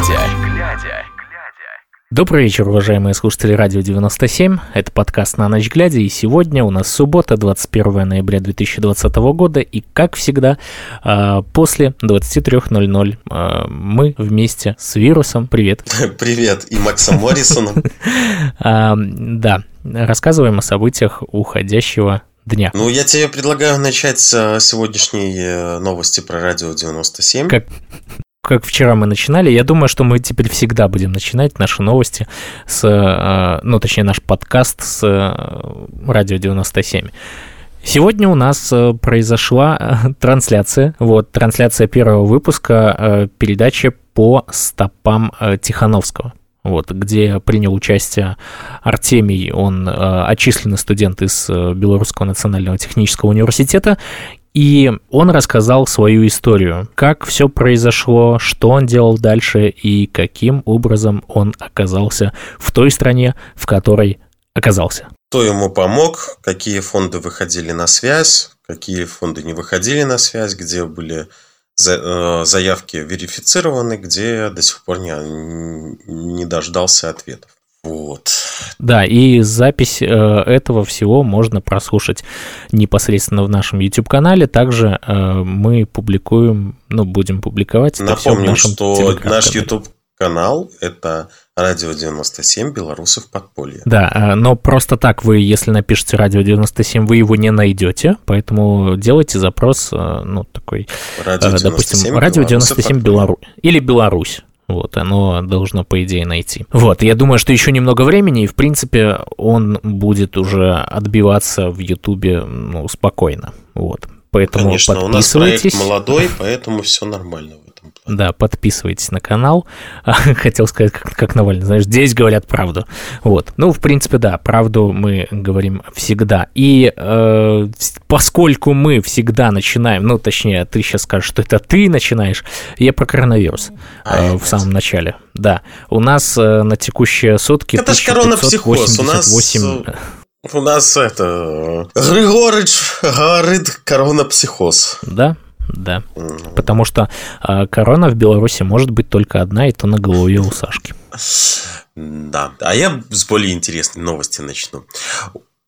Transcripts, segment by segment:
глядя. Добрый вечер, уважаемые слушатели Радио 97. Это подкаст «На ночь глядя», и сегодня у нас суббота, 21 ноября 2020 года, и, как всегда, а, после 23.00 а, мы вместе с вирусом, привет. Привет, и Максом Моррисоном. А, да, рассказываем о событиях уходящего дня. Ну, я тебе предлагаю начать с сегодняшней э, новости про радио 97. Как, как вчера мы начинали, я думаю, что мы теперь всегда будем начинать наши новости с, э, ну, точнее, наш подкаст с э, радио 97. Сегодня у нас произошла трансляция, вот, трансляция первого выпуска передачи по стопам Тихановского. Вот, где принял участие Артемий, он э, отчисленный студент из э, Белорусского национального технического университета, и он рассказал свою историю, как все произошло, что он делал дальше и каким образом он оказался в той стране, в которой оказался. Кто ему помог, какие фонды выходили на связь, какие фонды не выходили на связь, где были Э, заявки верифицированы, где до сих пор не, не дождался ответов. Вот. Да, и запись э, этого всего можно прослушать непосредственно в нашем YouTube-канале. Также э, мы публикуем, ну, будем публиковать. Напомним, что наш YouTube-канал – это Радио 97 Белорусов подполье. Да, а, но просто так вы, если напишете Радио 97, вы его не найдете, поэтому делайте запрос, а, ну, такой, Радио 97, допустим, Радио 97 Беларусь или Беларусь. Вот, оно должно, по идее, найти. Вот, я думаю, что еще немного времени, и, в принципе, он будет уже отбиваться в Ютубе, ну, спокойно. Вот. Поэтому Конечно, подписывайтесь. у нас проект молодой, поэтому все нормально. Да, подписывайтесь на канал. Хотел сказать, как, как Навальный, знаешь, здесь говорят правду. Вот. Ну, в принципе, да, правду мы говорим всегда. И э, поскольку мы всегда начинаем, ну, точнее, ты сейчас скажешь, что это ты начинаешь, я про коронавирус э, в самом начале. Да. У нас э, на текущие сутки... Это же коронапсихоз. У нас... Э, у нас это... Григорыч говорит коронапсихоз. Да, да. Mm-hmm. Потому что э, корона в Беларуси может быть только одна, и то на голове у Сашки. Да. А я с более интересной новости начну.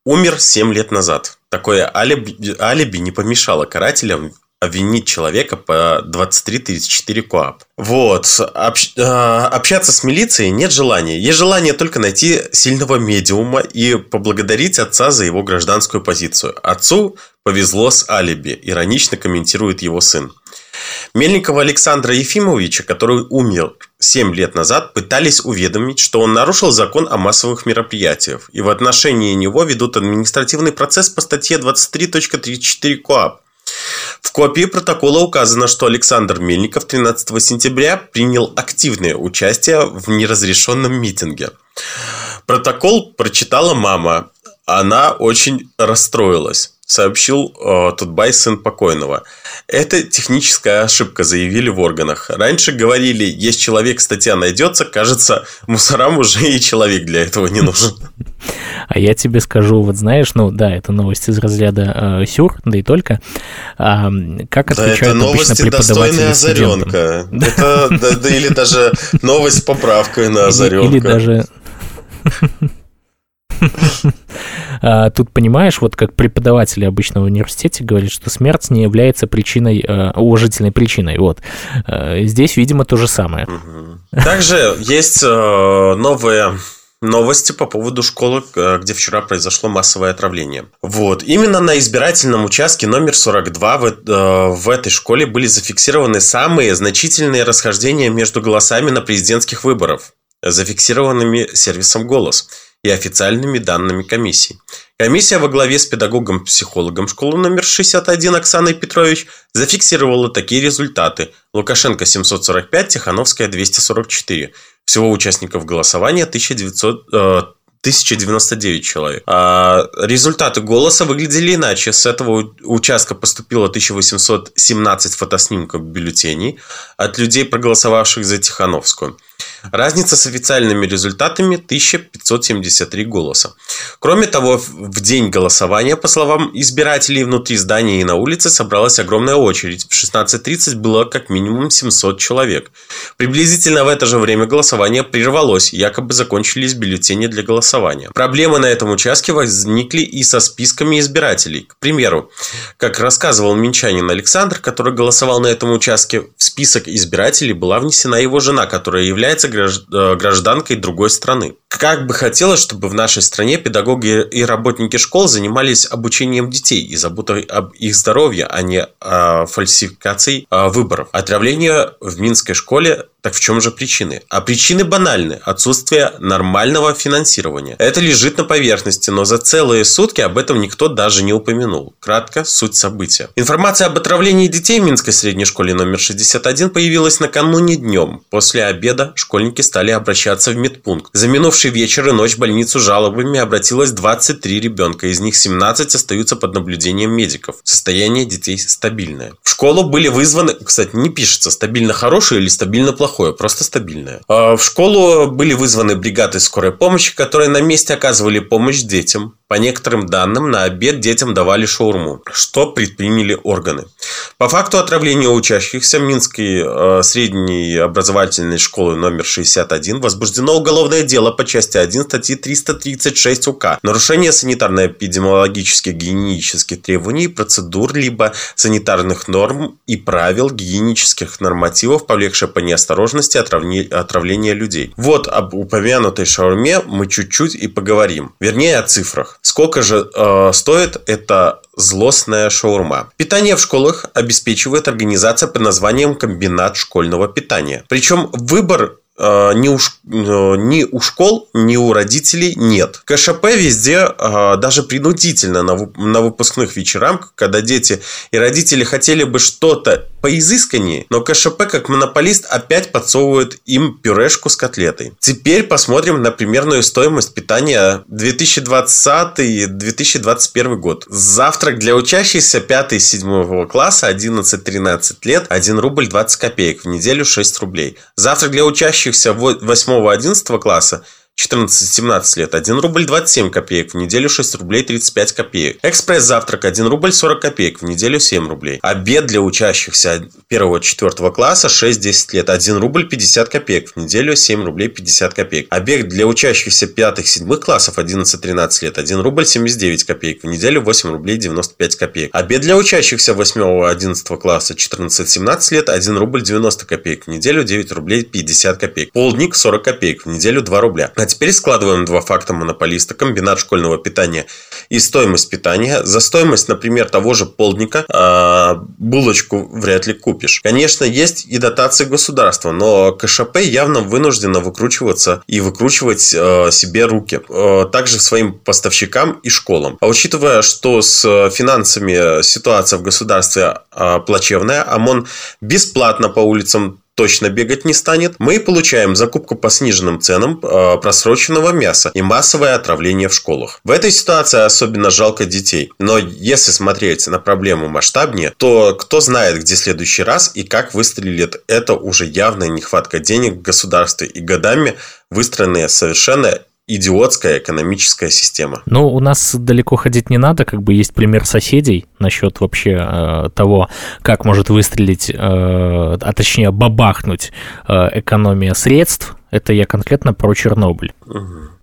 Умер 7 лет назад. Такое алиби, алиби не помешало карателям обвинить человека по 23-34 КОАП. Вот. Общ, э, общаться с милицией нет желания. Есть желание только найти сильного медиума и поблагодарить отца за его гражданскую позицию. Отцу повезло с алиби, иронично комментирует его сын. Мельникова Александра Ефимовича, который умер 7 лет назад, пытались уведомить, что он нарушил закон о массовых мероприятиях, и в отношении него ведут административный процесс по статье 23.34 КОАП. В копии протокола указано, что Александр Мельников 13 сентября принял активное участие в неразрешенном митинге. Протокол прочитала мама. Она очень расстроилась сообщил э, Тутбай, сын покойного. Это техническая ошибка, заявили в органах. Раньше говорили, есть человек, статья найдется, кажется, мусорам уже и человек для этого не нужен. А я тебе скажу, вот знаешь, ну да, это новость из разряда э, сюр, да и только. А, как отвечают да, это новости достойная озаренка. Это, да, да, или даже новость с поправкой на озаренка. Или, или даже... А, тут, понимаешь, вот как преподаватели обычно в университете говорят, что смерть не является причиной, э, уважительной причиной. Вот. Э, здесь, видимо, то же самое. Также есть э, новые новости по поводу школы, где вчера произошло массовое отравление. Вот. Именно на избирательном участке номер 42 в, в этой школе были зафиксированы самые значительные расхождения между голосами на президентских выборах, зафиксированными сервисом «Голос» и официальными данными комиссии. Комиссия во главе с педагогом-психологом школы номер 61 Оксаной Петрович зафиксировала такие результаты. Лукашенко 745, Тихановская 244. Всего участников голосования 1900, э, 1099 человек. А результаты голоса выглядели иначе. С этого участка поступило 1817 фотоснимков бюллетеней от людей, проголосовавших за Тихановскую. Разница с официальными результатами 1573 голоса. Кроме того, в день голосования, по словам избирателей, внутри здания и на улице собралась огромная очередь. В 16.30 было как минимум 700 человек. Приблизительно в это же время голосование прервалось, якобы закончились бюллетени для голосования. Проблемы на этом участке возникли и со списками избирателей. К примеру, как рассказывал минчанин Александр, который голосовал на этом участке, в список избирателей была внесена его жена, которая является э, гражданкой другой страны. Как бы хотелось, чтобы в нашей стране педагоги и работники школ занимались обучением детей и заботой об их здоровье, а не э, фальсификацией э, выборов. Отравление в Минской школе так в чем же причины? А причины банальны. Отсутствие нормального финансирования. Это лежит на поверхности, но за целые сутки об этом никто даже не упомянул. Кратко, суть события. Информация об отравлении детей в Минской средней школе номер 61 появилась накануне днем. После обеда школьники стали обращаться в медпункт. За минувший вечер и ночь в больницу жалобами обратилось 23 ребенка. Из них 17 остаются под наблюдением медиков. Состояние детей стабильное. В школу были вызваны, кстати, не пишется, стабильно хорошее или стабильно плохое просто стабильное. А в школу были вызваны бригады скорой помощи, которые на месте оказывали помощь детям. По некоторым данным, на обед детям давали шаурму, что предприняли органы. По факту отравления учащихся Минской э, средней образовательной школы номер 61 возбуждено уголовное дело по части 1 статьи 336 УК. Нарушение санитарно-эпидемиологических гигиенических требований, процедур, либо санитарных норм и правил гигиенических нормативов, повлекшее по неосторожности отравление людей. Вот об упомянутой шаурме мы чуть-чуть и поговорим. Вернее, о цифрах. Сколько же э, стоит эта злостная шаурма? Питание в школах обеспечивает организация под названием комбинат школьного питания. Причем выбор э, ни у, э, ни у школ, ни у родителей нет. КШП везде э, даже принудительно на, на выпускных вечерах, когда дети и родители хотели бы что-то поизысканнее, но КШП как монополист опять подсовывает им пюрешку с котлетой. Теперь посмотрим на примерную стоимость питания 2020-2021 год. Завтрак для учащихся 5-7 класса 11-13 лет 1 рубль 20 копеек, в неделю 6 рублей. Завтрак для учащихся 8-11 класса 14-17 лет 1 рубль 27 копеек, в неделю 6 рублей 35 копеек. Экспресс-завтрак 1 рубль 40 копеек, в неделю 7 рублей. Обед для учащихся 1-4 класса 6-10 лет 1 рубль 50 копеек, в неделю 7 рублей 50 копеек. Обед для учащихся 5-7 классов 11-13 лет 1 рубль 79 копеек, в неделю 8 рублей 95 копеек. Обед для учащихся 8-11 класса 14-17 лет 1 рубль 90 копеек, в неделю 9 рублей 50 копеек. Полдник 40 копеек, в неделю 2 рубля. А теперь складываем два факта монополиста, комбинат школьного питания и стоимость питания. За стоимость, например, того же полдника э, булочку вряд ли купишь. Конечно, есть и дотации государства, но КШП явно вынуждена выкручиваться и выкручивать э, себе руки. Э, также своим поставщикам и школам. А учитывая, что с финансами ситуация в государстве э, плачевная, ОМОН бесплатно по улицам точно бегать не станет, мы получаем закупку по сниженным ценам э, просроченного мяса и массовое отравление в школах. В этой ситуации особенно жалко детей. Но если смотреть на проблему масштабнее, то кто знает, где следующий раз и как выстрелит это уже явная нехватка денег в государстве и годами выстроенные совершенно идиотская экономическая система. Ну, у нас далеко ходить не надо, как бы есть пример соседей насчет вообще э, того, как может выстрелить, э, а точнее бабахнуть э, экономия средств. Это я конкретно про Чернобыль.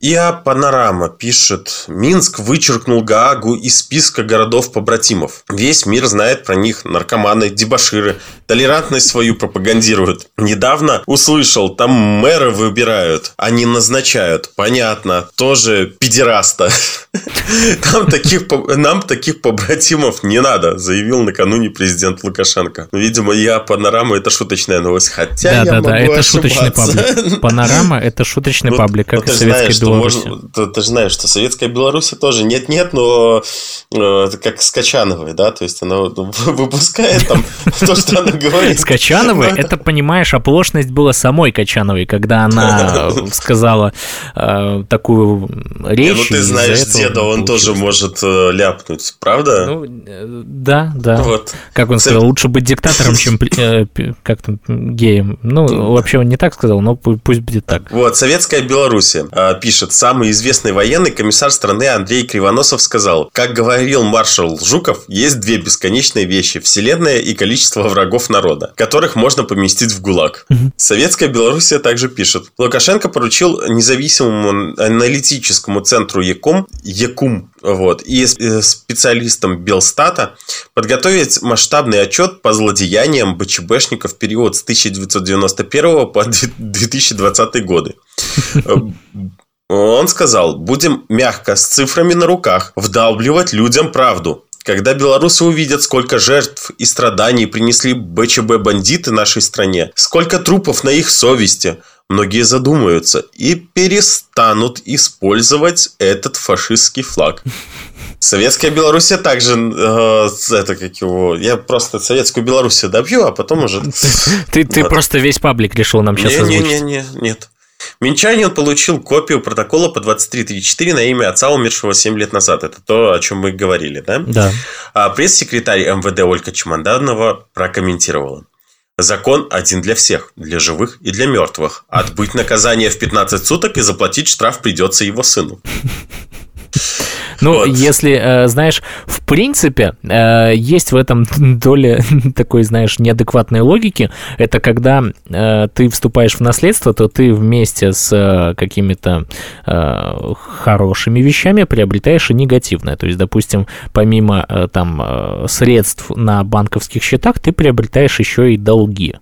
ИА «Панорама» пишет, Минск вычеркнул Гаагу из списка городов-побратимов. Весь мир знает про них, наркоманы, дебаширы, толерантность свою пропагандируют. Недавно услышал, там мэры выбирают, они назначают. Понятно, тоже педераста. Там таких, нам таких побратимов не надо, заявил накануне президент Лукашенко. Видимо, я «Панорама» это шуточная новость, хотя да, я да, могу да, это шуточный паблик. «Панорама» это шуточный паблик, как и советская Беларуси. Можно, ты, ты же знаешь, что советская Беларусь тоже нет-нет, но э, как с Качановой, да, то есть она выпускает там то, что она говорит. С Качановой, это, понимаешь, оплошность была самой Качановой, когда она сказала э, такую речь. Ну, ты знаешь деда, он тоже может э, ляпнуть, правда? Ну, да, да. Вот. Как он сказал, лучше быть диктатором, чем как там, геем. Ну, вообще он не так сказал, но пусть будет так. Вот, Советская Белоруссия э, пишет. Самый известный военный комиссар страны Андрей Кривоносов сказал, как говорил маршал Жуков, есть две бесконечные вещи – вселенная и количество врагов народа, которых можно поместить в ГУЛАГ. Угу. Советская Белоруссия также пишет. Лукашенко поручил независимому аналитическому центру ЕКОМ, ЕКУМ вот, и э, специалистам Белстата подготовить масштабный отчет по злодеяниям БЧБшников в период с 1991 по 2020 годы. Он сказал, будем мягко, с цифрами на руках, вдалбливать людям правду. Когда белорусы увидят, сколько жертв и страданий принесли БЧБ-бандиты нашей стране, сколько трупов на их совести, многие задумаются и перестанут использовать этот фашистский флаг. Советская Белоруссия также, э, это как его, я просто советскую Белоруссию добью, а потом уже... Ты, ты просто весь паблик решил нам сейчас не, Не, не, не, нет. Минчанин получил копию протокола по 2334 на имя отца, умершего 7 лет назад. Это то, о чем мы говорили, да? Да. А пресс-секретарь МВД Ольга Чемоданова прокомментировала. Закон один для всех, для живых и для мертвых. Отбыть наказание в 15 суток и заплатить штраф придется его сыну. Ну, вот. если, э, знаешь, в принципе, э, есть в этом доля такой, знаешь, неадекватной логики. Это когда э, ты вступаешь в наследство, то ты вместе с какими-то хорошими вещами приобретаешь и негативное. То есть, допустим, помимо там средств на банковских счетах, ты приобретаешь еще и долги.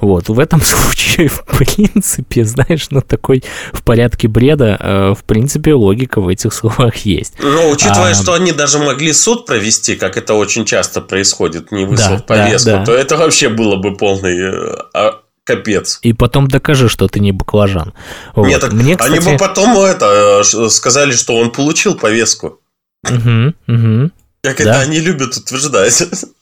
Вот, в этом случае, в принципе, знаешь, ну, такой в порядке бреда, э, в принципе, логика в этих словах есть. Ну, учитывая, а... что они даже могли суд провести, как это очень часто происходит, не выслав да, повестку, да, да. то это вообще было бы полный э, а, капец. И потом докажи, что ты не баклажан. Вот. Нет, так Мне, кстати... они бы потом это э, сказали, что он получил повестку. Угу, угу. Как да. это они любят утверждать.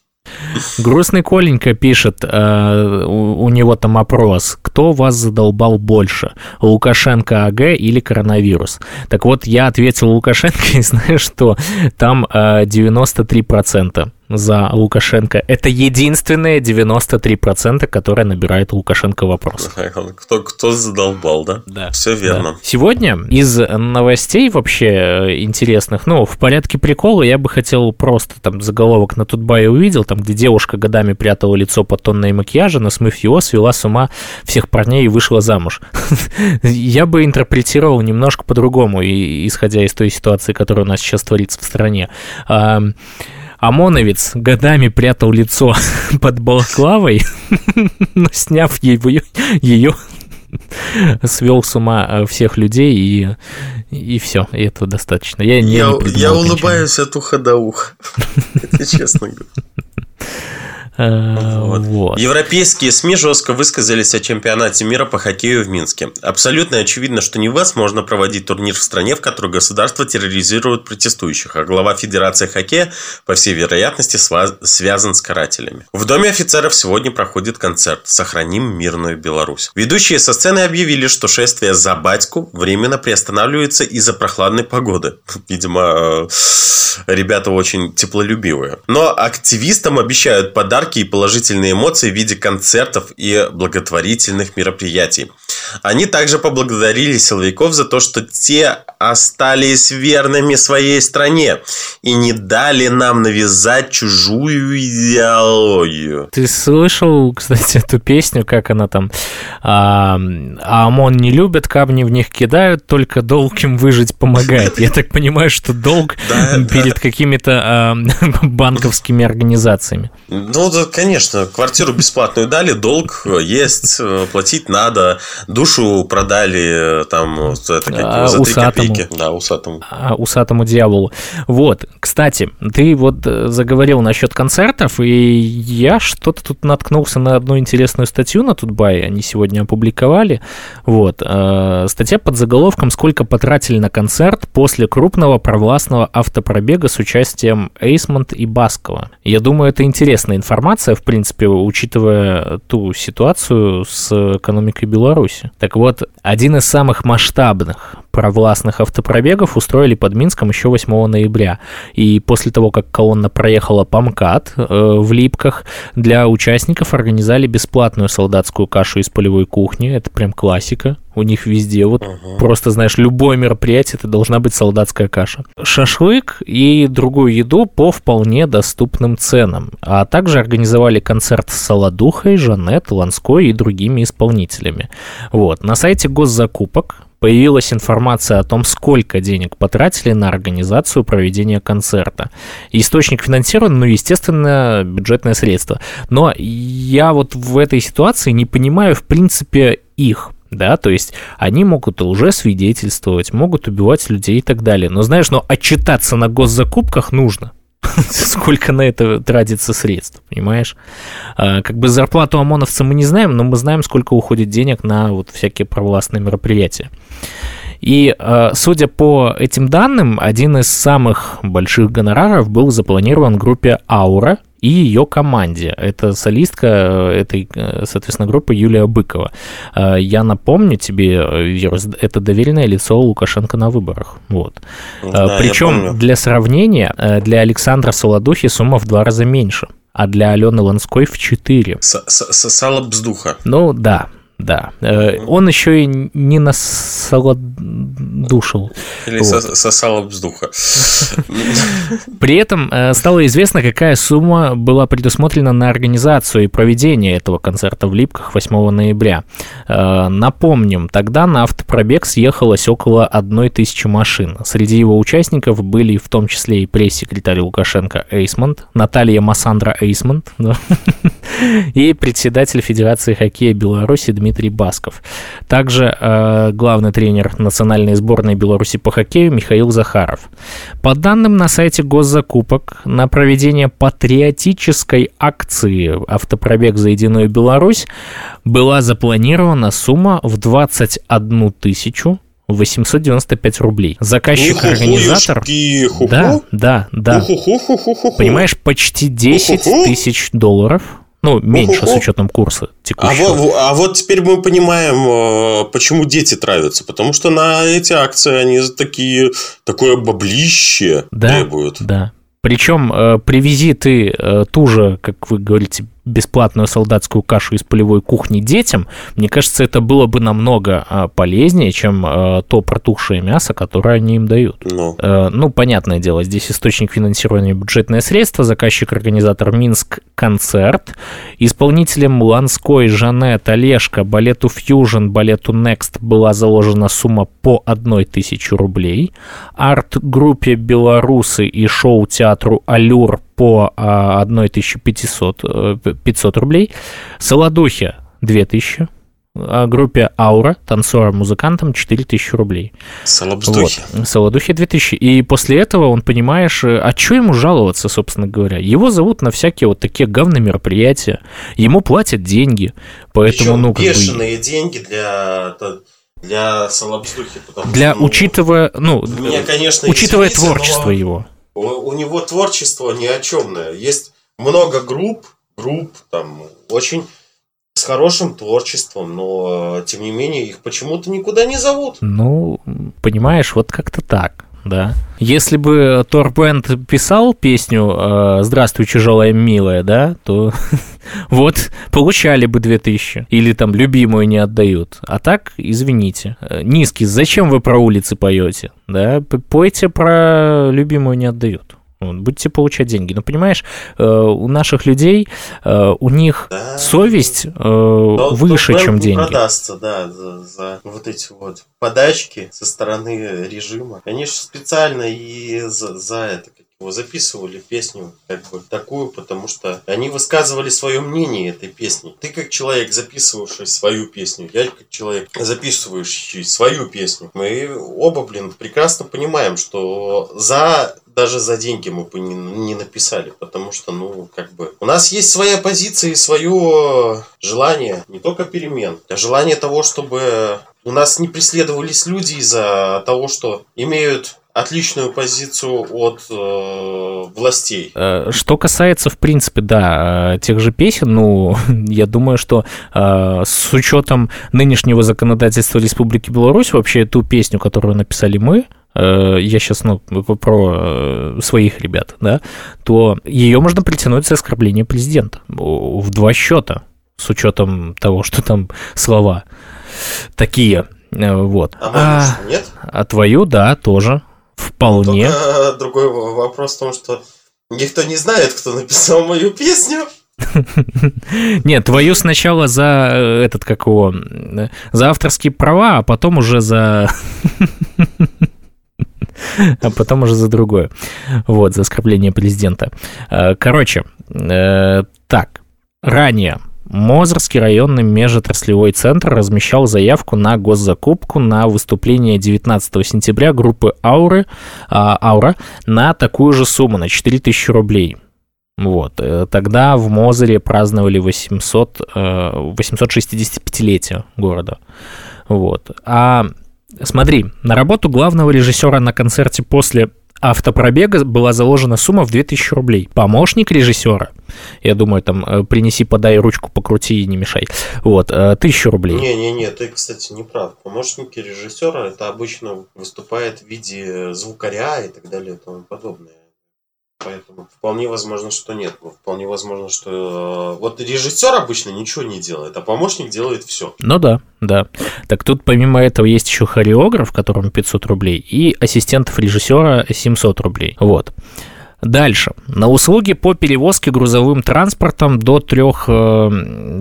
Грустный Коленька пишет, э, у, у него там опрос, кто вас задолбал больше, Лукашенко АГ или коронавирус? Так вот, я ответил Лукашенко и знаешь что, там э, 93% за Лукашенко. Это единственные 93%, которые набирает Лукашенко вопрос. Кто, кто задолбал, да? Да. Все верно. Да. Сегодня из новостей вообще э, интересных, ну, в порядке прикола я бы хотел просто там заголовок на Тутбае увидел, там, где девушка годами прятала лицо под тонной макияжа, но смыв его, свела с ума всех парней и вышла замуж. Я бы интерпретировал немножко по-другому, исходя из той ситуации, которая у нас сейчас творится в стране. ОМОНовец годами прятал лицо под балаклавой, но сняв ее, ее свел с ума э, всех людей и, и все, и этого достаточно. Я, не я, я улыбаюсь от уха до уха, честно говоря. Э, вот. Вот. Европейские СМИ жестко высказались о чемпионате мира по хоккею в Минске. Абсолютно очевидно, что невозможно проводить турнир в стране, в которой государство терроризирует протестующих, а глава Федерации хоккея, по всей вероятности, связан с карателями. В Доме офицеров сегодня проходит концерт «Сохраним мирную Беларусь». Ведущие со сцены объявили, что шествие за батьку временно приостанавливается из-за прохладной погоды. Видимо, э, ребята очень теплолюбивые. Но активистам обещают подарки яркие положительные эмоции в виде концертов и благотворительных мероприятий. Они также поблагодарили силовиков за то, что те остались верными своей стране и не дали нам навязать чужую идеологию. Ты слышал, кстати, эту песню, как она там? А, а ОМОН не любят, камни в них кидают, только долг им выжить помогает. Я так понимаю, что долг перед какими-то а, банковскими организациями. Ну, да, конечно, квартиру бесплатную дали, долг есть, э, платить надо, душу продали там это, как, а, за три копейки. Да, усатому. А, усатому дьяволу. Вот, кстати, ты вот э, заговорил насчет концертов, и я что-то тут наткнулся на одну интересную статью на Тутбай, они сегодня опубликовали. Вот, э, статья под заголовком «Сколько потратили на концерт после крупного провластного автопробега с участием Эйсмонт и Баскова». Я думаю, это интересная информация, в принципе, учитывая ту ситуацию с экономикой Беларуси. Так вот, один из самых масштабных провластных автопробегов устроили под Минском еще 8 ноября. И после того, как колонна проехала по МКАД э, в Липках, для участников организовали бесплатную солдатскую кашу из полевой кухни. Это прям классика. У них везде. Вот uh-huh. просто, знаешь, любое мероприятие, это должна быть солдатская каша. Шашлык и другую еду по вполне доступным ценам. А также организовали концерт с Солодухой, Жанет, Ланской и другими исполнителями. Вот. На сайте госзакупок появилась информация о том, сколько денег потратили на организацию проведения концерта. Источник финансирования, ну, естественно, бюджетное средство. Но я вот в этой ситуации не понимаю, в принципе, их да, то есть они могут уже свидетельствовать, могут убивать людей и так далее. Но знаешь, но отчитаться на госзакупках нужно. Сколько на это тратится средств, понимаешь? А, как бы зарплату ОМОНовца мы не знаем, но мы знаем, сколько уходит денег на вот всякие провластные мероприятия. И, а, судя по этим данным, один из самых больших гонораров был запланирован группе «Аура», и ее команде. Это солистка э, этой, э, соответственно, группы Юлия Быкова. Э, я напомню тебе, Вирус, это доверенное лицо Лукашенко на выборах. Вот. Да, Причем для сравнения, для Александра Солодухи сумма в два раза меньше а для Алены Ланской в 4. Сало бздуха. Ну да, да. Э, он еще и не насолодушил. Или вот. сосал вздуха. При этом э, стало известно, какая сумма была предусмотрена на организацию и проведение этого концерта в Липках 8 ноября. Э, напомним, тогда на автопробег съехалось около одной тысячи машин. Среди его участников были в том числе и пресс-секретарь Лукашенко Эйсмонт, Наталья Массандра Эйсмонт и председатель Федерации хоккея Беларуси Дмитрий Дмитрий Басков. Также э, главный тренер национальной сборной Беларуси по хоккею Михаил Захаров. По данным на сайте госзакупок, на проведение патриотической акции «Автопробег за единую Беларусь» была запланирована сумма в 21 тысячу 895 рублей. Заказчик-организатор... Да, да, да. Понимаешь, почти 10 тысяч долларов ну, меньше с учетом курса а текущего. А вот, а вот теперь мы понимаем, э, почему дети травятся. Потому что на эти акции они такие, такое баблище да, требуют. Да. Причем э, привези ты э, ту же, как вы говорите, бесплатную солдатскую кашу из полевой кухни детям, мне кажется, это было бы намного а, полезнее, чем а, то протухшее мясо, которое они им дают. Ну. ну, понятное дело, здесь источник финансирования бюджетное средство, заказчик-организатор Минск концерт, исполнителям Ланской, Жанет, Олежка, балету Fusion, балету Next была заложена сумма по одной тысяче рублей, арт-группе Белорусы и шоу-театру Алюр по 1500 500 э, рублей, Солодухе 2000, а группе Аура, танцорам, музыкантам 4000 рублей. Солодухи. Вот. Солодухи 2000. И после этого он, понимаешь, э, а что ему жаловаться, собственно говоря? Его зовут на всякие вот такие говные мероприятия, ему платят деньги, поэтому, Причем ну, как бешеные бы... деньги для для Солобздухи. Для, что, ну, учитывая, ну, меня, конечно, учитывая извините, творчество но... его у, него творчество ни о чемное. Есть много групп, групп, там, очень с хорошим творчеством, но, тем не менее, их почему-то никуда не зовут. Ну, понимаешь, вот как-то так да. Если бы Торбенд писал песню э, «Здравствуй, тяжелая милая», да, то вот получали бы 2000. Или там «Любимую не отдают». А так, извините. Э, низкий, зачем вы про улицы поете? Да, пойте про «Любимую не отдают». Вот, будете получать деньги. Но понимаешь, э, у наших людей, э, у них да. совесть э, но, выше, но чем деньги. продастся, да, за, за вот эти вот подачки со стороны режима. Конечно, специально и за, за это записывали песню как бы такую, потому что они высказывали свое мнение этой песни. Ты как человек, записывавший свою песню, я как человек, записывающий свою песню. Мы оба, блин, прекрасно понимаем, что за даже за деньги мы бы не, не написали, потому что, ну, как бы, у нас есть своя позиция и свое желание не только перемен, а желание того, чтобы у нас не преследовались люди из-за того, что имеют отличную позицию от э, властей. Э, что касается, в принципе, да, э, тех же песен, ну, я думаю, что э, с учетом нынешнего законодательства Республики Беларусь, вообще ту песню, которую написали мы, я сейчас, ну, про своих ребят, да, то ее можно притянуть за оскорбление президента в два счета, с учетом того, что там слова такие Вот. А, а нет? А твою, да, тоже. Вполне. Только другой вопрос в том, что никто не знает, кто написал мою песню. Нет, твою сначала за этот, как его, за авторские права, а потом уже за... а потом уже за другое. Вот, за оскорбление президента. Короче, так, ранее Мозырский районный межотраслевой центр размещал заявку на госзакупку на выступление 19 сентября группы Ауры, а, Аура на такую же сумму, на 4000 рублей. Вот. Э, тогда в Мозыре праздновали 800, 865-летие города. Вот. А смотри, на работу главного режиссера на концерте после автопробега была заложена сумма в 2000 рублей. Помощник режиссера, я думаю, там, э, принеси, подай, ручку покрути и не мешай. Вот, 1000 э, рублей. Не-не-не, ты, кстати, не прав. Помощники режиссера это обычно выступает в виде звукаря и так далее и тому подобное. Поэтому вполне возможно, что нет. Вполне возможно, что э, вот режиссер обычно ничего не делает, а помощник делает все. Ну да, да. Так тут помимо этого есть еще хореограф, которому 500 рублей, и ассистентов режиссера 700 рублей. Вот. Дальше. На услуги по перевозке грузовым транспортом до 3,5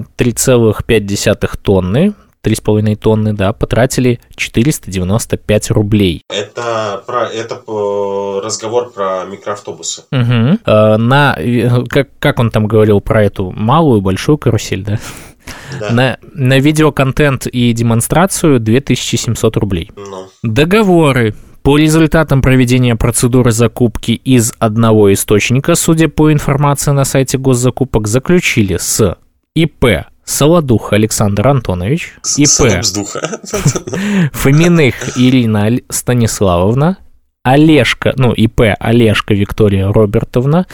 э, тонны 3,5 тонны, да, потратили 495 рублей. Это, про, это разговор про микроавтобусы. Угу. На, как, как он там говорил про эту малую, большую карусель, да? Да. На, на видеоконтент и демонстрацию 2700 рублей. Ну. Договоры по результатам проведения процедуры закупки из одного источника, судя по информации на сайте госзакупок, заключили с ИП Солодух Александр Антонович, ИП Фоминых Ирина Станиславовна, Олежка, ну, ИП Олежка Виктория Робертовна,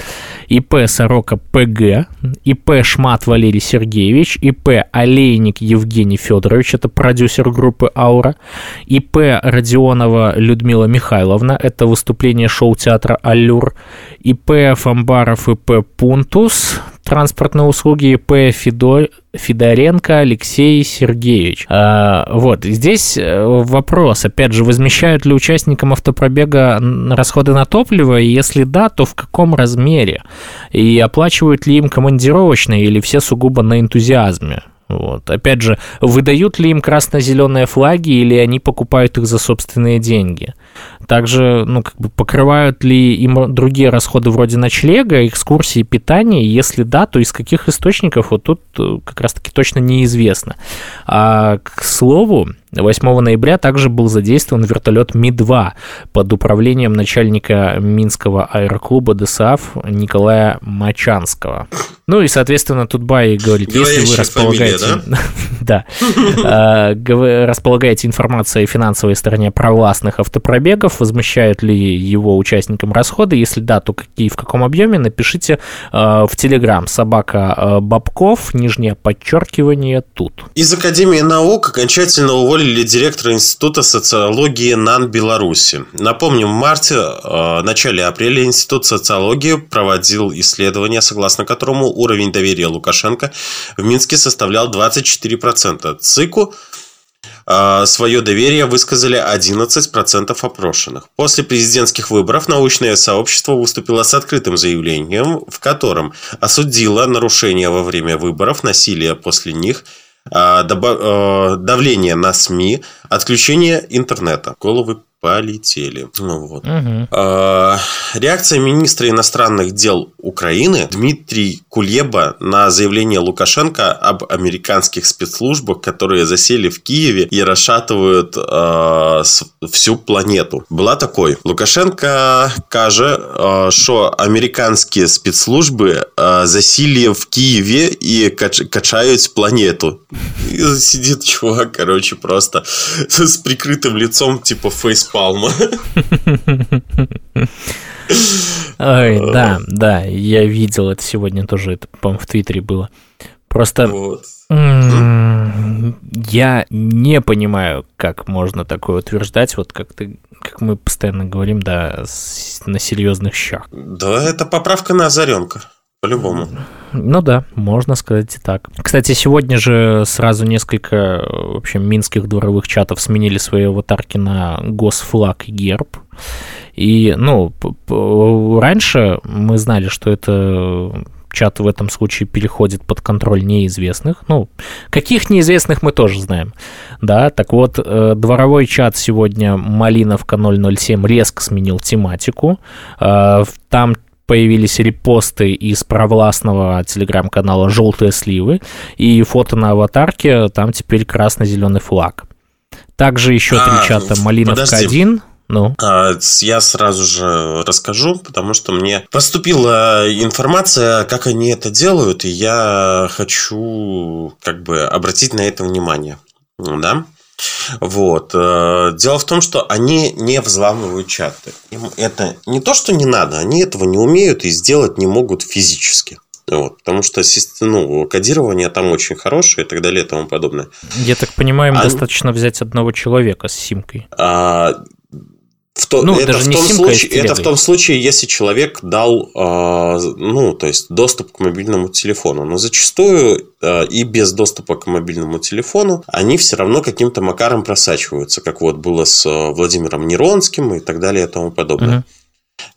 ИП Сорока ПГ, ИП Шмат Валерий Сергеевич, ИП Олейник Евгений Федорович, это продюсер группы Аура, ИП Родионова Людмила Михайловна, это выступление шоу-театра Аллюр, ИП Фамбаров ИП Пунтус, транспортные услуги ИП Федор... Федоренко Алексей Сергеевич. А, вот, здесь э, вопрос, опять же, возмещают ли участникам автопробега расходы на топливо, и если да, то в каком размере? И оплачивают ли им командировочные или все сугубо на энтузиазме? Вот. Опять же, выдают ли им красно-зеленые флаги или они покупают их за собственные деньги? Также, ну, как бы покрывают ли им другие расходы вроде ночлега, экскурсии, питания? Если да, то из каких источников? Вот тут э, как раз-таки точно неизвестно. А, к слову, 8 ноября также был задействован вертолет Ми-2 под управлением начальника Минского аэроклуба ДСАФ Николая Мачанского. Ну и, соответственно, тут Бай говорит, если вы располагаете... да? А, располагаете информацией о финансовой стороне провластных автопробегов, возмещают ли его участникам расходы, если да, то какие, в каком объеме, напишите а, в Телеграм собака а, Бабков, нижнее подчеркивание тут. Из Академии наук окончательно уволили директора Института социологии НАН Беларуси. Напомним, в марте, в начале апреля Институт социологии проводил исследование, согласно которому уровень доверия Лукашенко в Минске составлял 24%. ЦИКу э, свое доверие высказали 11% опрошенных. После президентских выборов научное сообщество выступило с открытым заявлением, в котором осудило нарушения во время выборов, насилие после них – а, а, давление на СМИ, отключение интернета. Головы полетели. Ну, вот. угу. а, реакция министра иностранных дел Украины Дмитрий Кулеба на заявление Лукашенко об американских спецслужбах, которые засели в Киеве и расшатывают а, всю планету. Была такой. Лукашенко каже, а, что американские спецслужбы а, засели в Киеве и кач качают планету. И сидит чувак, короче, просто с прикрытым лицом, типа фейспалм Палма. Ой, да, да, я видел это сегодня тоже, это, по-моему, в Твиттере было. Просто вот. я не понимаю, как можно такое утверждать, вот как ты, как мы постоянно говорим, да, с, на серьезных щах. Да, это поправка на озаренка. По-любому. Ну да, можно сказать и так. Кстати, сегодня же сразу несколько в общем, минских дворовых чатов сменили свои аватарки на госфлаг и герб. И, ну, раньше мы знали, что это чат в этом случае переходит под контроль неизвестных. Ну, каких неизвестных мы тоже знаем. Да, так вот, э, дворовой чат сегодня Малиновка 007 резко сменил тематику. Э, там появились репосты из провластного телеграм-канала «Желтые сливы», и фото на аватарке, там теперь красно-зеленый флаг. Также еще а, три чата «Малиновка-1», ну. А, я сразу же расскажу, потому что мне поступила информация, как они это делают, и я хочу как бы обратить на это внимание. Да? Вот. Э, дело в том, что они не взламывают чаты. Им это не то, что не надо, они этого не умеют и сделать не могут физически. Вот, потому что ну, кодирование там очень хорошее и так далее и тому подобное. Я так понимаю, им а... достаточно взять одного человека с симкой. А, в то, ну, это, даже в том симка, случае, это в том случае, если человек дал, э, ну, то есть доступ к мобильному телефону. Но зачастую э, и без доступа к мобильному телефону они все равно каким-то макаром просачиваются, как вот было с Владимиром Неронским и так далее и тому подобное. Угу.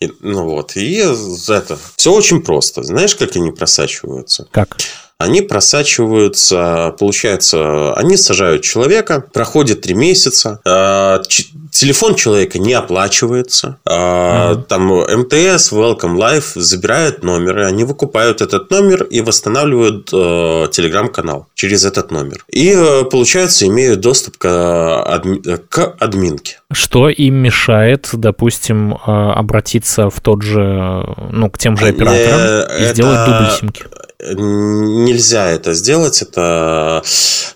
И, ну вот, и это все очень просто. Знаешь, как они просачиваются? Как? они просачиваются, получается, они сажают человека, проходит три месяца, а, телефон человека не оплачивается, mm-hmm. там МТС, Welcome Life забирают номеры, они выкупают этот номер и восстанавливают э, телеграм-канал через этот номер. И, э, получается, имеют доступ к, адми... к админке. Что им мешает, допустим, э, обратиться в тот же, ну, к тем же операторам и это... сделать дубль симки? нельзя это сделать. Это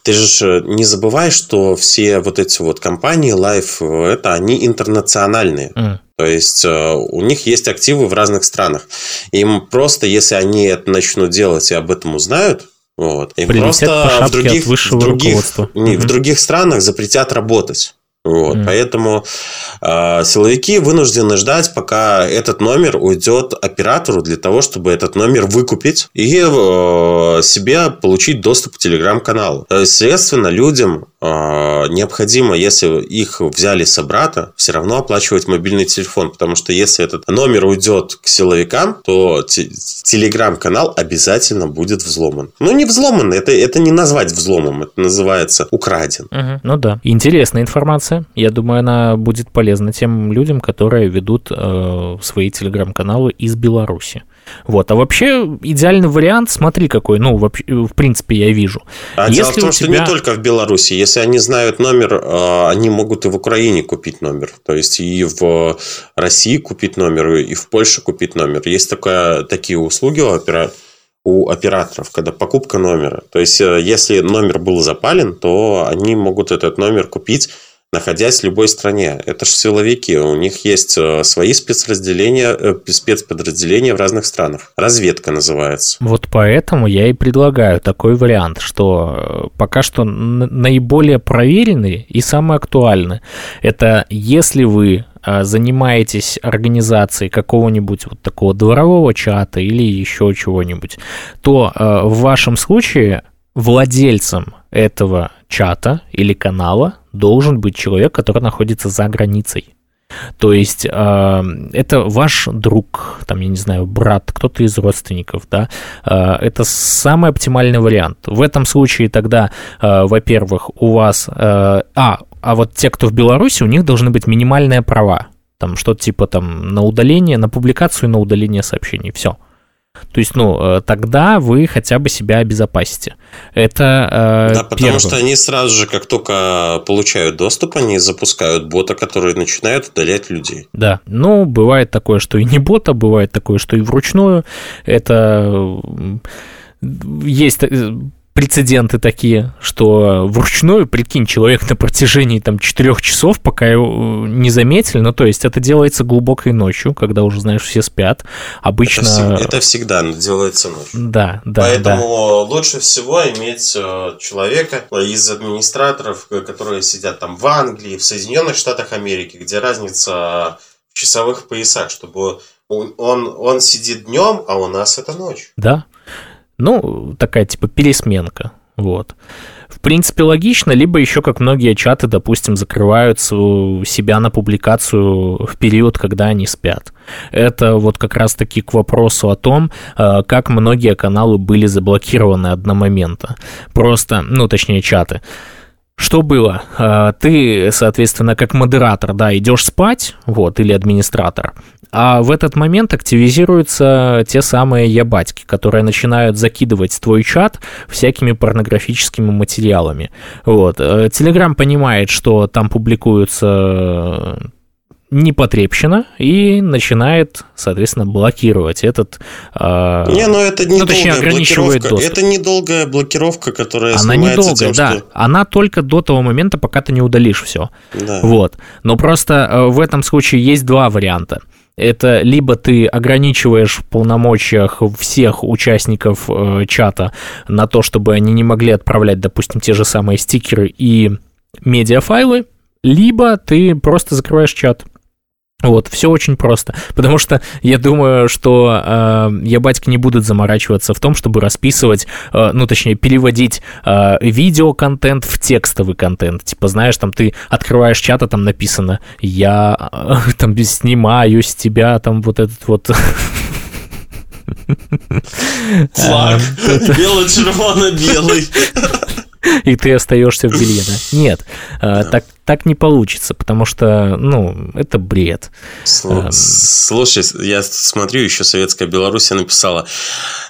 ты же не забывай, что все вот эти вот компании Life, это они интернациональные. Mm. То есть э, у них есть активы в разных странах. Им просто, если они это начнут делать и об этом узнают, вот, им Прилетят просто в других, в других, не, угу. в других странах запретят работать. Вот, mm. Поэтому э, силовики вынуждены ждать, пока этот номер уйдет оператору для того, чтобы этот номер выкупить и э, себе получить доступ к телеграм-каналу. То есть, следственно, людям э, необходимо, если их взяли с брата, все равно оплачивать мобильный телефон, потому что если этот номер уйдет к силовикам, то телеграм-канал обязательно будет взломан. Ну, не взломан, это, это не назвать взломом, это называется украден. Угу. Ну да, интересная информация. Я думаю, она будет полезна тем людям, которые ведут э, свои телеграм-каналы из Беларуси. Вот. А вообще идеальный вариант, смотри какой, ну, вообще, в принципе, я вижу. А Если дело в том, тебя... что не только в Беларуси. Если они знают номер, э, они могут и в Украине купить номер. То есть и в России купить номер, и в Польше купить номер. Есть такая, такие услуги у операторов у операторов, когда покупка номера. То есть, э, если номер был запален, то они могут этот номер купить находясь в любой стране. Это же силовики, у них есть э, свои спецразделения, э, спецподразделения в разных странах. Разведка называется. Вот поэтому я и предлагаю такой вариант, что э, пока что наиболее проверенный и самый актуальный. Это если вы занимаетесь организацией какого-нибудь вот такого дворового чата или еще чего-нибудь, то в вашем случае владельцем этого чата или канала должен быть человек, который находится за границей. То есть э, это ваш друг, там, я не знаю, брат, кто-то из родственников, да, э, это самый оптимальный вариант. В этом случае тогда, э, во-первых, у вас, э, а, а вот те, кто в Беларуси, у них должны быть минимальные права, там что-то типа там на удаление, на публикацию, на удаление сообщений, все. То есть, ну, э, тогда вы хотя бы себя обезопасите. Это э, Да, потому первое. что они сразу же, как только получают доступ, они запускают бота, который начинает удалять людей. Да, ну, бывает такое, что и не бота, бывает такое, что и вручную. Это есть э, прецеденты такие, что вручную, прикинь, человек на протяжении там четырех часов, пока его не заметили, ну, то есть это делается глубокой ночью, когда уже, знаешь, все спят. Обычно... Это, это всегда делается ночью. Да, да, Поэтому да. лучше всего иметь э, человека из администраторов, которые сидят там в Англии, в Соединенных Штатах Америки, где разница в часовых поясах, чтобы Он, он, он сидит днем, а у нас это ночь. Да. Ну, такая типа пересменка. Вот. В принципе, логично, либо еще как многие чаты, допустим, закрываются себя на публикацию в период, когда они спят. Это вот как раз-таки к вопросу о том, э, как многие каналы были заблокированы одномоментно. Просто, ну, точнее, чаты. Что было? Э, ты, соответственно, как модератор, да, идешь спать, вот, или администратор, а в этот момент активизируются те самые ябатьки, которые начинают закидывать твой чат всякими порнографическими материалами. Вот. Телеграм понимает, что там публикуются непотребщина и начинает, соответственно, блокировать этот... Э, не, но это не ну, точнее, ограничивает доступ. Это недолгая блокировка, которая Она недолгая, тем, да. Что... Она только до того момента, пока ты не удалишь все. Да. Вот. Но просто в этом случае есть два варианта это либо ты ограничиваешь в полномочиях всех участников э, чата на то, чтобы они не могли отправлять, допустим, те же самые стикеры и медиафайлы, либо ты просто закрываешь чат. Вот, все очень просто. Потому что я думаю, что э, я батьки не будут заморачиваться в том, чтобы расписывать, э, ну, точнее, переводить э, видеоконтент в текстовый контент. Типа, знаешь, там ты открываешь чат, а там написано «Я э, там снимаю с тебя там вот этот вот...» Флаг. Бело-червоно-белый. и ты остаешься в белье, да? Нет, а, так, так не получится, потому что, ну, это бред. Эм. Слушай, я смотрю, еще Советская Беларусь написала,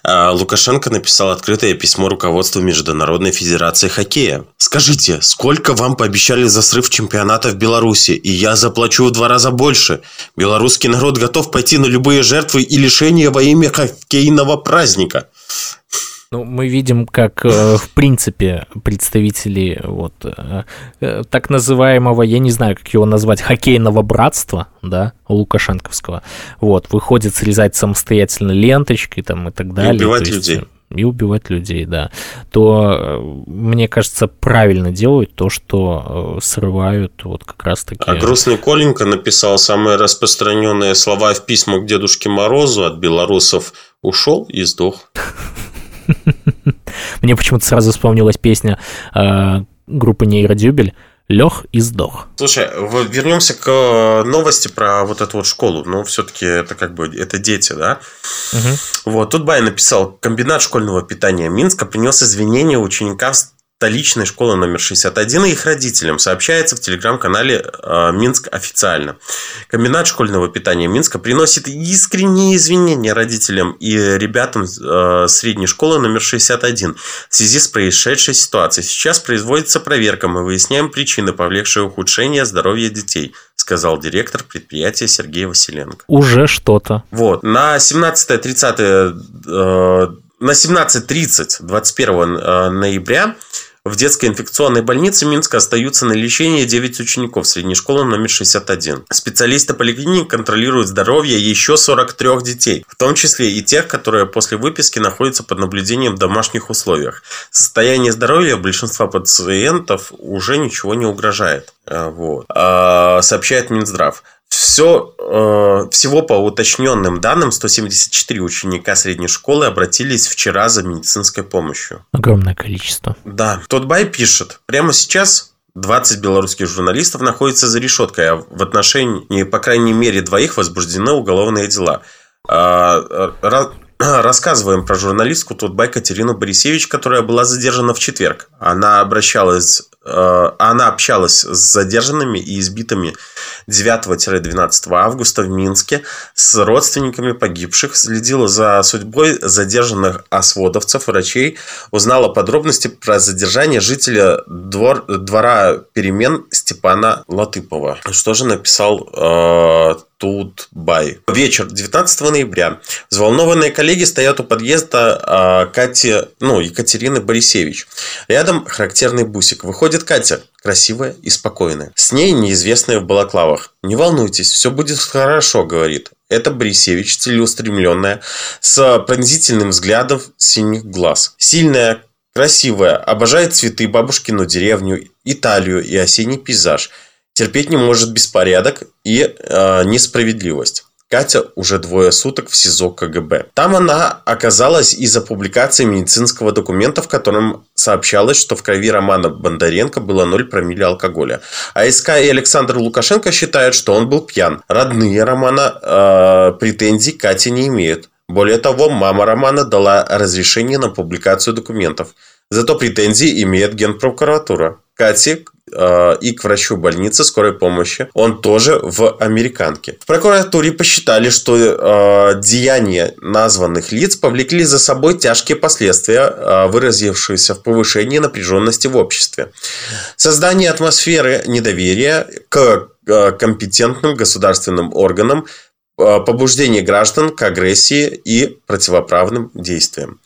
а, Лукашенко написал открытое письмо руководству Международной Федерации Хоккея. Скажите, сколько вам пообещали за срыв чемпионата в Беларуси, и я заплачу в два раза больше? Белорусский народ готов пойти на любые жертвы и лишения во имя хоккейного праздника. Ну, мы видим, как, э, в принципе, представители вот э, э, так называемого, я не знаю, как его назвать, хоккейного братства, да, лукашенковского, вот, выходит срезать самостоятельно ленточки там и так далее. И убивать людей. И убивать людей, да. То, мне кажется, правильно делают то, что срывают вот как раз-таки... А грустный Коленька написал самые распространенные слова в письмах к Дедушке Морозу от белорусов «ушел и сдох». Мне почему-то сразу вспомнилась песня э, группы Нейродюбель Лех и сдох. Слушай, вернемся к э, новости про вот эту вот школу. Ну, все-таки это как бы это дети, да? Угу. Вот, тут Бай написал, комбинат школьного питания Минска принес извинения ученикам столичной школы номер 61 и их родителям, сообщается в телеграм-канале э, Минск официально. Комбинат школьного питания Минска приносит искренние извинения родителям и ребятам э, средней школы номер 61 в связи с происшедшей ситуацией. Сейчас производится проверка, мы выясняем причины, повлекшие ухудшение здоровья детей сказал директор предприятия Сергей Василенко. Уже что-то. Вот. На 17-30 э, на 17.30 21 э, ноября в детской инфекционной больнице Минска остаются на лечении 9 учеников средней школы номер 61. Специалисты поликлиники контролируют здоровье еще 43 детей, в том числе и тех, которые после выписки находятся под наблюдением в домашних условиях. Состояние здоровья большинства пациентов уже ничего не угрожает. Э, вот. А, сообщает Минздрав. Все, э, всего по уточненным данным 174 ученика средней школы обратились вчера за медицинской помощью. Огромное количество. Да. Тотбай пишет, прямо сейчас 20 белорусских журналистов находятся за решеткой, а в отношении, по крайней мере, двоих возбуждены уголовные дела. А, рассказываем про журналистку Тутбай Катерину Борисевич, которая была задержана в четверг. Она обращалась, она общалась с задержанными и избитыми 9-12 августа в Минске с родственниками погибших, следила за судьбой задержанных осводовцев, врачей, узнала подробности про задержание жителя двор, двора перемен Степана Латыпова. Что же написал э, тут бай. Вечер 19 ноября. Взволнованные коллеги стоят у подъезда э, Кати, ну, Екатерины Борисевич. Рядом характерный бусик. Выходит Катя, красивая и спокойная. С ней неизвестная в балаклавах. «Не волнуйтесь, все будет хорошо», говорит. Это Борисевич, целеустремленная, с пронзительным взглядом синих глаз. Сильная, красивая, обожает цветы, бабушкину деревню, Италию и осенний пейзаж. Терпеть не может беспорядок и э, несправедливость. Катя уже двое суток в СИЗО КГБ. Там она оказалась из-за публикации медицинского документа, в котором сообщалось, что в крови Романа Бондаренко было 0 промилле алкоголя. А и Александр Лукашенко считают, что он был пьян. Родные Романа э, претензий Кате не имеют. Более того, мама Романа дала разрешение на публикацию документов. Зато претензии имеет Генпрокуратура. Кате и к врачу больницы скорой помощи. Он тоже в американке. В прокуратуре посчитали, что э, деяния названных лиц повлекли за собой тяжкие последствия, э, выразившиеся в повышении напряженности в обществе. Создание атмосферы недоверия к компетентным государственным органам побуждение граждан к агрессии и противоправным действиям.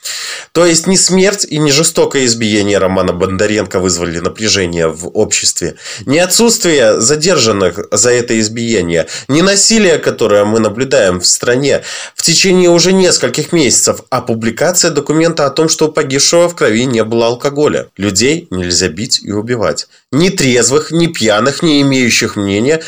То есть не смерть и не жестокое избиение Романа Бондаренко вызвали напряжение в обществе, не отсутствие задержанных за это избиение, не насилие, которое мы наблюдаем в стране в течение уже нескольких месяцев, а публикация документа о том, что у погибшего в крови не было алкоголя. Людей нельзя бить и убивать. Ни трезвых, ни пьяных, ни имеющих мнения,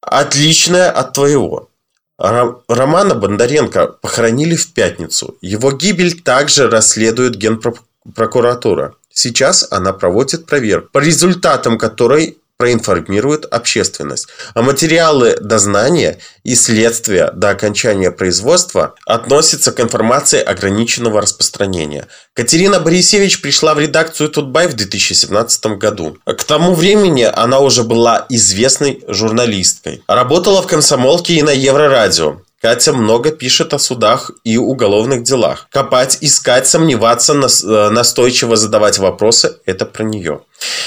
отличное от твоего. Романа Бондаренко похоронили в пятницу. Его гибель также расследует Генпрокуратура. Сейчас она проводит проверку, по результатам которой проинформирует общественность. А материалы дознания и следствия до окончания производства относятся к информации ограниченного распространения. Катерина Борисевич пришла в редакцию Тутбай в 2017 году. К тому времени она уже была известной журналисткой. Работала в комсомолке и на Еврорадио. Катя много пишет о судах и уголовных делах. Копать, искать, сомневаться, э, настойчиво задавать вопросы – это про нее.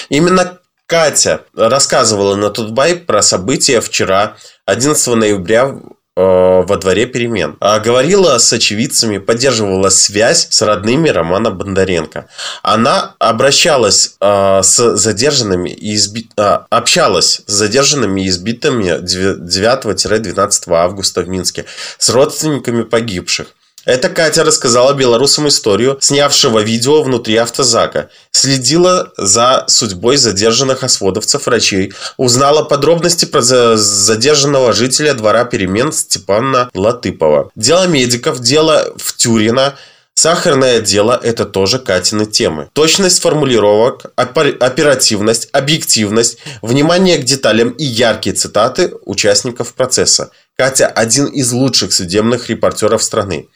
Именно Катя рассказывала на Тутбай про события вчера, 11 ноября э, во дворе перемен. А говорила с очевидцами, поддерживала связь с родными Романа Бондаренко. Она обращалась э, с задержанными и изби... э, общалась с задержанными и избитыми 9-12 августа в Минске с родственниками погибших. Эта Катя рассказала белорусам историю, снявшего видео внутри автозака. Следила за судьбой задержанных осводовцев врачей. Узнала подробности про задержанного жителя двора перемен Степана Латыпова. Дело медиков, дело в Тюрина – Сахарное дело – это тоже Катины темы. Точность формулировок, оперативность, объективность, внимание к деталям и яркие цитаты участников процесса. Катя – один из лучших судебных репортеров страны.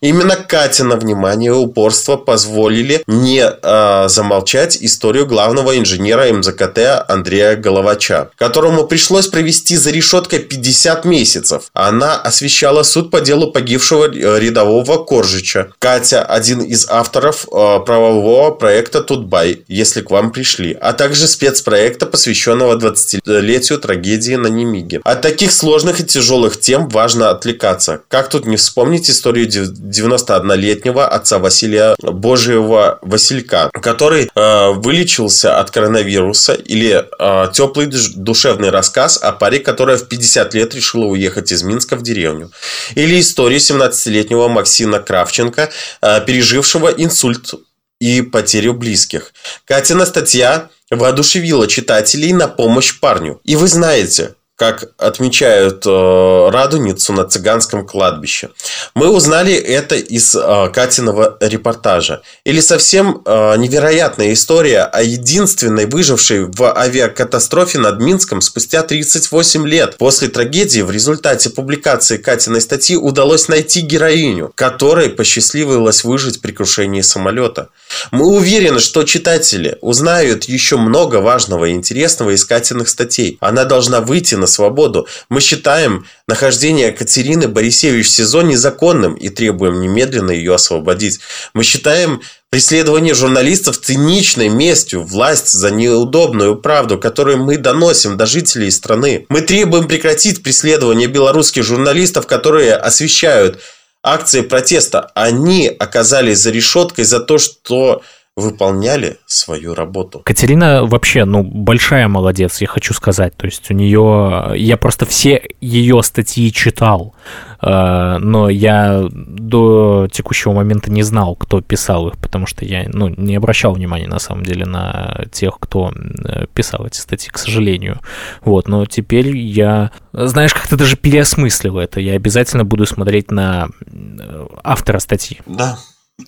Именно Катя на внимание и упорство позволили не э, замолчать историю главного инженера МЗКТ Андрея Головача, которому пришлось провести за решеткой 50 месяцев. Она освещала суд по делу погибшего э, рядового Коржича. Катя – один из авторов э, правового проекта «Тутбай», если к вам пришли, а также спецпроекта, посвященного 20-летию трагедии на Немиге. От таких сложных и тяжелых тяжелых тем важно отвлекаться. Как тут не вспомнить историю 91-летнего отца Василия Божьего Василька, который э, вылечился от коронавируса, или э, теплый душевный рассказ о паре, которая в 50 лет решила уехать из Минска в деревню. Или история 17-летнего Максима Кравченко, э, пережившего инсульт и потерю близких. Катина статья воодушевила читателей на помощь парню. И вы знаете, как отмечают э, Радуницу на цыганском кладбище. Мы узнали это из э, Катиного репортажа. Или совсем э, невероятная история о единственной выжившей в авиакатастрофе над Минском спустя 38 лет. После трагедии в результате публикации Катиной статьи удалось найти героиню, которой посчастливилось выжить при крушении самолета. Мы уверены, что читатели узнают еще много важного и интересного из Катиных статей. Она должна выйти на свободу. Мы считаем нахождение Катерины Борисевич в СИЗО незаконным и требуем немедленно ее освободить. Мы считаем преследование журналистов циничной местью, власть за неудобную правду, которую мы доносим до жителей страны. Мы требуем прекратить преследование белорусских журналистов, которые освещают акции протеста. Они оказались за решеткой за то, что выполняли свою работу. Катерина вообще, ну, большая молодец, я хочу сказать. То есть у нее... Я просто все ее статьи читал, э, но я до текущего момента не знал, кто писал их, потому что я, ну, не обращал внимания, на самом деле, на тех, кто писал эти статьи, к сожалению. Вот, но теперь я, знаешь, как-то даже переосмыслил это. Я обязательно буду смотреть на э, автора статьи. Да,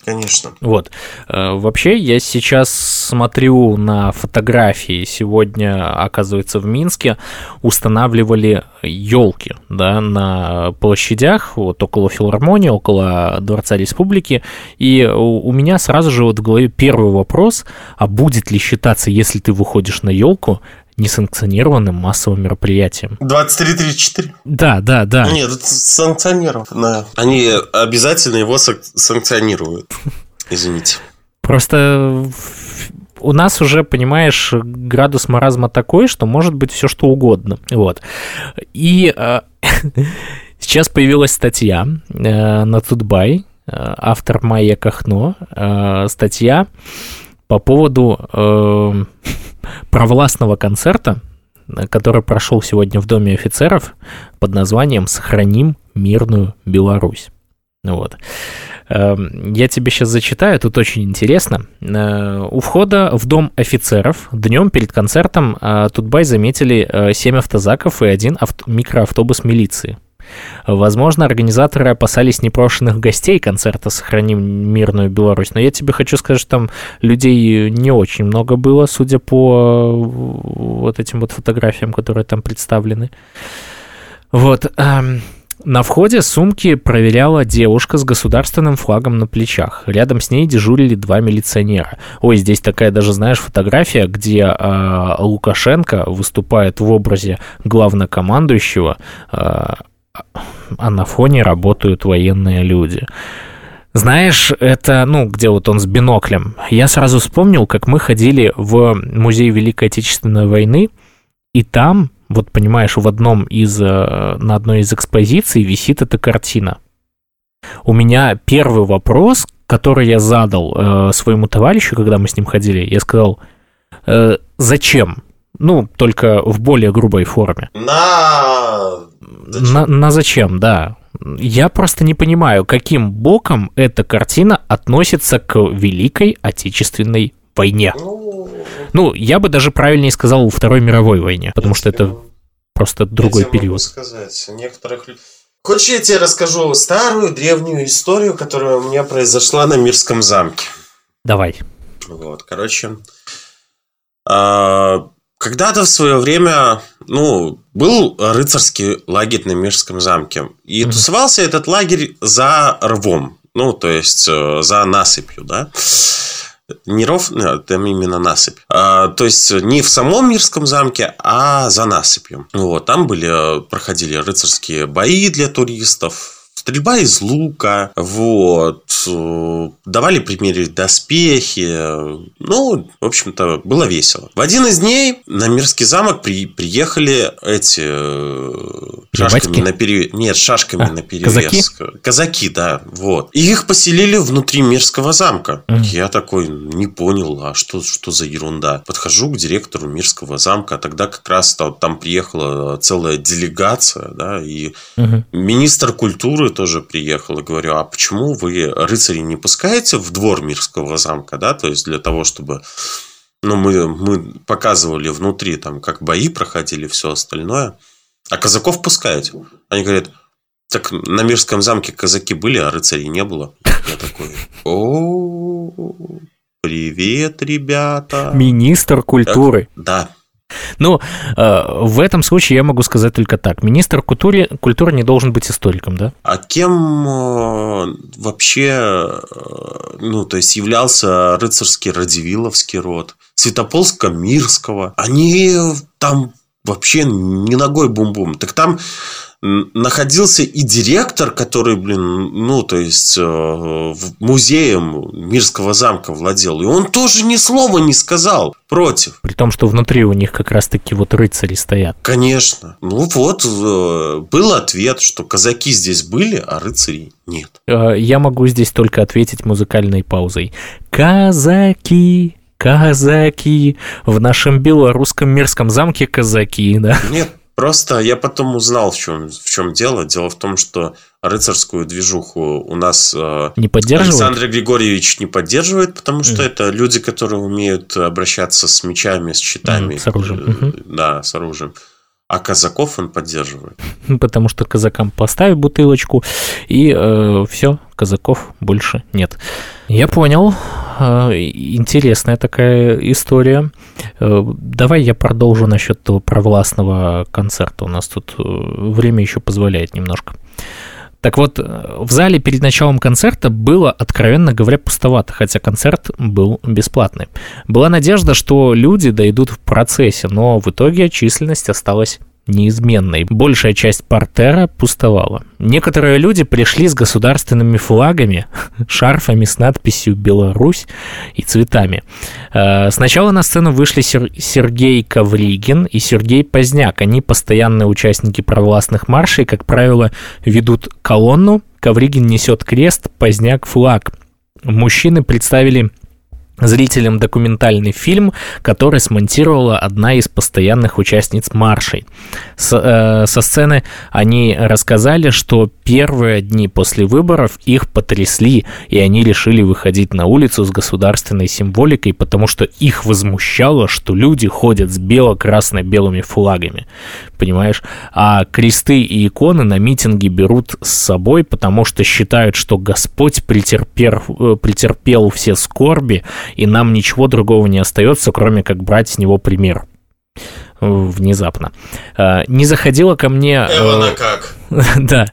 Конечно. Вот. Э, вообще, я сейчас смотрю на фотографии. Сегодня, оказывается, в Минске устанавливали елки, да, на площадях, вот около филармонии, около Дворца Республики. И у меня сразу же вот в голове первый вопрос, а будет ли считаться, если ты выходишь на елку, несанкционированным массовым мероприятием. 23-34? Да, да, да. Нет, это санкционировано. Они обязательно его санкционируют. Извините. Просто у нас уже, понимаешь, градус маразма такой, что может быть все что угодно. Вот. И э, сейчас появилась статья э, на Тутбай, э, автор Майя Кахно, э, статья по поводу э, провластного концерта, который прошел сегодня в Доме офицеров под названием «Сохраним мирную Беларусь». Вот. Эм, я тебе сейчас зачитаю, тут очень интересно. Э, у входа в Дом офицеров днем перед концертом э, Тутбай заметили 7 э, автозаков и один авто- микроавтобус милиции. Возможно, организаторы опасались непрошенных гостей концерта «Сохраним мирную Беларусь», но я тебе хочу сказать, что там людей не очень много было, судя по вот этим вот фотографиям, которые там представлены. Вот. Эм, на входе сумки проверяла девушка с государственным флагом на плечах. Рядом с ней дежурили два милиционера. Ой, здесь такая даже, знаешь, фотография, где э, Лукашенко выступает в образе главнокомандующего, э, а на фоне работают военные люди. Знаешь, это, ну, где вот он с биноклем. Я сразу вспомнил, как мы ходили в музей Великой Отечественной войны, и там, вот понимаешь, в одном из, э, на одной из экспозиций висит эта картина. У меня первый вопрос, который я задал э, своему товарищу, когда мы с ним ходили, я сказал, э, зачем? Ну, только в более грубой форме. На Зачем? На, на зачем, да. Я просто не понимаю, каким боком эта картина относится к Великой Отечественной войне. Ну, ну я бы даже правильнее сказал Второй мировой войне, потому что это просто другой я период. Могу сказать, некоторых Хочешь, я тебе расскажу старую древнюю историю, которая у меня произошла на Мирском замке? Давай. Вот, короче, а, когда-то в свое время, ну, был рыцарский лагерь на Мирском замке. И mm-hmm. тусовался этот лагерь за рвом. Ну, то есть, э, за насыпью, да. Не ров, нет, там именно насыпь. А, то есть, не в самом Мирском замке, а за насыпью. Вот, там были, проходили рыцарские бои для туристов, стрельба из лука, вот, э, давали примерить доспехи, ну, в общем-то, было весело. В один из дней на Мирский замок при, приехали эти э, шашками на перевес. Нет, шашками а, на перевес. Казаки? Казаки, да, вот. И их поселили внутри Мирского замка. Mm. Я такой не понял, а что, что за ерунда? Подхожу к директору Мирского замка, а тогда как раз там, там приехала целая делегация, да, и mm-hmm. министр культуры тоже приехал и говорю, а почему вы рыцарей не пускаете в двор Мирского замка, да, то есть для того, чтобы ну, мы, мы показывали внутри, там, как бои проходили, все остальное. А казаков пускаете. Они говорят, так на Мирском замке казаки были, а рыцарей не было. Я такой, о, привет, ребята. Министр культуры. Да, ну, э, в этом случае я могу сказать только так. Министр культуры, культуры не должен быть историком, да? А кем э, вообще, э, ну, то есть, являлся рыцарский Радивиловский род, Святополска-Мирского? Они там вообще не ногой бум-бум. Так там находился и директор, который, блин, ну, то есть, э, музеем Мирского замка владел. И он тоже ни слова не сказал против. При том, что внутри у них как раз-таки вот рыцари стоят. Конечно. Ну вот, э, был ответ, что казаки здесь были, а рыцарей нет. Э, я могу здесь только ответить музыкальной паузой. Казаки, казаки, в нашем белорусском мирском замке казаки, да? Нет, Просто я потом узнал, в чем, в чем дело. Дело в том, что рыцарскую движуху у нас э, не поддерживает? Александр Григорьевич не поддерживает, потому что mm. это люди, которые умеют обращаться с мечами, с щитами. Mm, с оружием. Э, да, с оружием. А казаков он поддерживает. Потому что казакам поставь бутылочку, и э, все, казаков больше нет. Я понял. Э, интересная такая история. Э, давай я продолжу насчет того провластного концерта. У нас тут э, время еще позволяет немножко. Так вот, в зале перед началом концерта было, откровенно говоря, пустовато, хотя концерт был бесплатный. Была надежда, что люди дойдут в процессе, но в итоге численность осталась неизменной. Большая часть портера пустовала. Некоторые люди пришли с государственными флагами, шарфами с надписью «Беларусь» и цветами. Э, сначала на сцену вышли Сергей Ковригин и Сергей Поздняк. Они постоянные участники провластных маршей, как правило, ведут колонну. Ковригин несет крест, Поздняк – флаг. Мужчины представили зрителям документальный фильм, который смонтировала одна из постоянных участниц маршей. С, э, со сцены они рассказали, что первые дни после выборов их потрясли, и они решили выходить на улицу с государственной символикой, потому что их возмущало, что люди ходят с бело-красно-белыми флагами, понимаешь? А кресты и иконы на митинги берут с собой, потому что считают, что Господь претерпел, э, претерпел все скорби, и нам ничего другого не остается, кроме как брать с него пример внезапно. А, не заходила ко мне... Эвана как? да.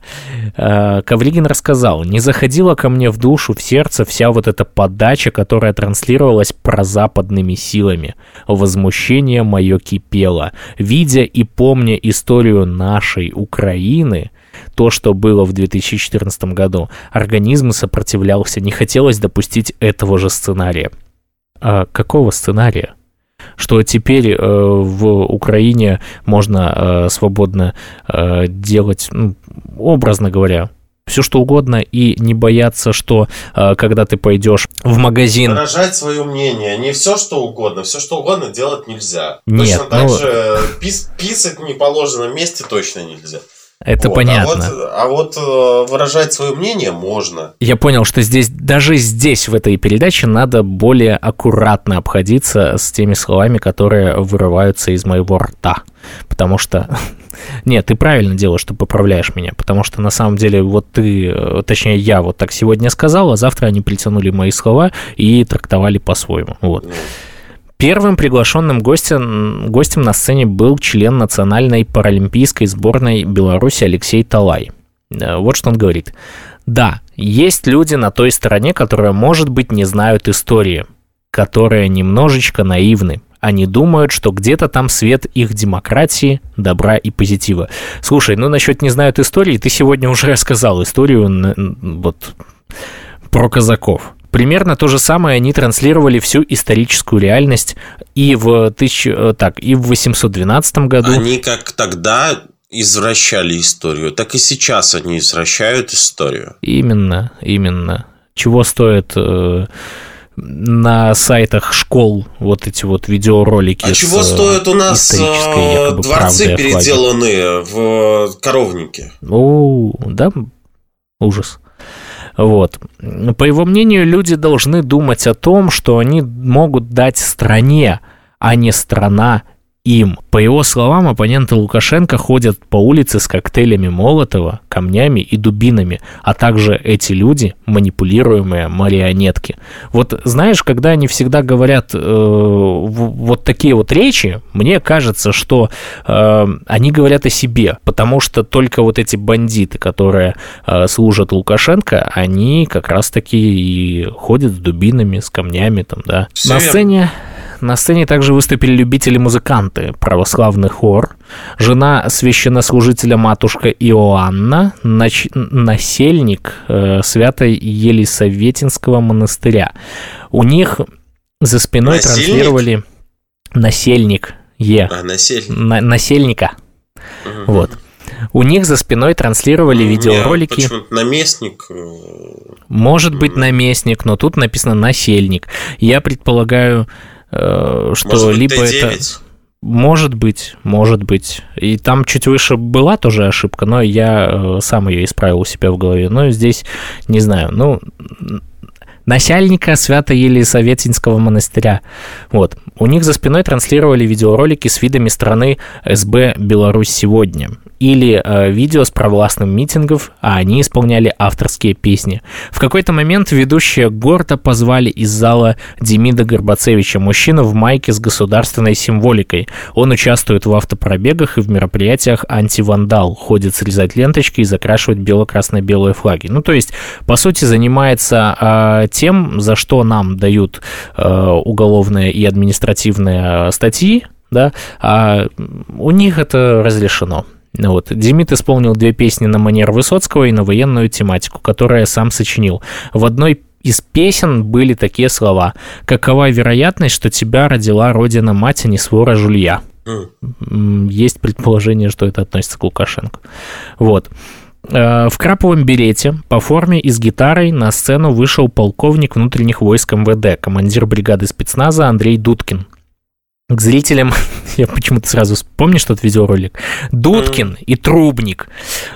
А, Ковригин рассказал, не заходила ко мне в душу, в сердце вся вот эта подача, которая транслировалась прозападными силами. Возмущение мое кипело. Видя и помня историю нашей Украины, то, что было в 2014 году, организм сопротивлялся, не хотелось допустить этого же сценария а какого сценария? Что теперь э, в Украине можно э, свободно э, делать, ну, образно говоря, все что угодно и не бояться, что э, когда ты пойдешь в магазин... Выражать свое мнение, не все что угодно, все что угодно делать нельзя. Нет, точно так ну... же пис писать в неположенном месте точно нельзя. Это вот. понятно. А вот, а вот выражать свое мнение можно. Я понял, что здесь, даже здесь, в этой передаче, надо более аккуратно обходиться с теми словами, которые вырываются из моего рта. Потому что... Нет, ты правильно делаешь, что поправляешь меня, потому что на самом деле вот ты, точнее я вот так сегодня сказал, а завтра они притянули мои слова и трактовали по-своему. Вот. Ну. Первым приглашенным гостем, гостем на сцене был член национальной паралимпийской сборной Беларуси Алексей Талай. Э, вот что он говорит. Да, есть люди на той стороне, которые, может быть, не знают истории, которые немножечко наивны. Они думают, что где-то там свет их демократии, добра и позитива. Слушай, ну насчет не знают истории, ты сегодня уже рассказал историю вот про казаков. Примерно то же самое они транслировали всю историческую реальность и в, тысяч... Э, так, и в 812 году. Они как тогда извращали историю, так и сейчас они извращают историю. Именно, именно. Чего стоит э, на сайтах школ вот эти вот видеоролики. А чего стоят у нас э, дворцы переделанные в коровнике? О, да, ужас. Вот. По его мнению, люди должны думать о том, что они могут дать стране, а не страна им. По его словам, оппоненты Лукашенко ходят по улице с коктейлями Молотова, камнями и дубинами, а также эти люди – манипулируемые марионетки. Вот знаешь, когда они всегда говорят э, вот такие вот речи, мне кажется, что э, они говорят о себе, потому что только вот эти бандиты, которые э, служат Лукашенко, они как раз-таки и ходят с дубинами, с камнями там, да. Все На сцене На сцене также выступили любители-музыканты, православный хор, жена священнослужителя матушка Иоанна, нач... насельник э, Святой Елисаветинского монастыря. У них за спиной Насильник? транслировали насельник Е. А, насель. На- насельника. Мгм. Вот. У них за спиной транслировали видеоролики. Почему-то наместник. э, Может быть наместник, но тут написано насельник. Я предполагаю, что Может быть, либо Т9? это... Может быть, может быть. И там чуть выше была тоже ошибка, но я э, сам ее исправил у себя в голове. Но здесь, не знаю, ну, н- насяльника Свято-Елисаветинского монастыря. Вот. У них за спиной транслировали видеоролики с видами страны СБ «Беларусь сегодня» или э, видео с провластным митингов, а они исполняли авторские песни. В какой-то момент ведущие гордо позвали из зала Демида Горбацевича, мужчину в майке с государственной символикой. Он участвует в автопробегах и в мероприятиях «Антивандал», ходит срезать ленточки и закрашивать бело-красно-белые флаги. Ну, то есть, по сути, занимается э, тем, за что нам дают э, уголовные и административные статьи, да, а у них это разрешено. Вот. Демид исполнил две песни на манер Высоцкого и на военную тематику, которые сам сочинил. В одной из песен были такие слова «Какова вероятность, что тебя родила родина-мать, а не свора жулья?» Есть предположение, что это относится к Лукашенко. Вот. Э, В краповом берете по форме и с гитарой на сцену вышел полковник внутренних войск МВД, командир бригады спецназа Андрей Дудкин. К зрителям, я почему-то сразу вспомню, что это видеоролик, Дудкин и Трубник.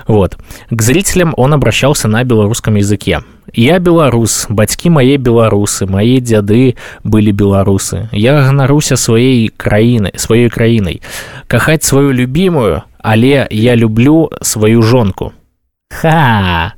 Вот. К зрителям он обращался на белорусском языке. Я белорус, бацькі мои белорусы, мои дзяды были белорусы. Я ганаруся своей краіны, своей краиной. Кахать свою любимую, але я люблю свою жонку. Ха!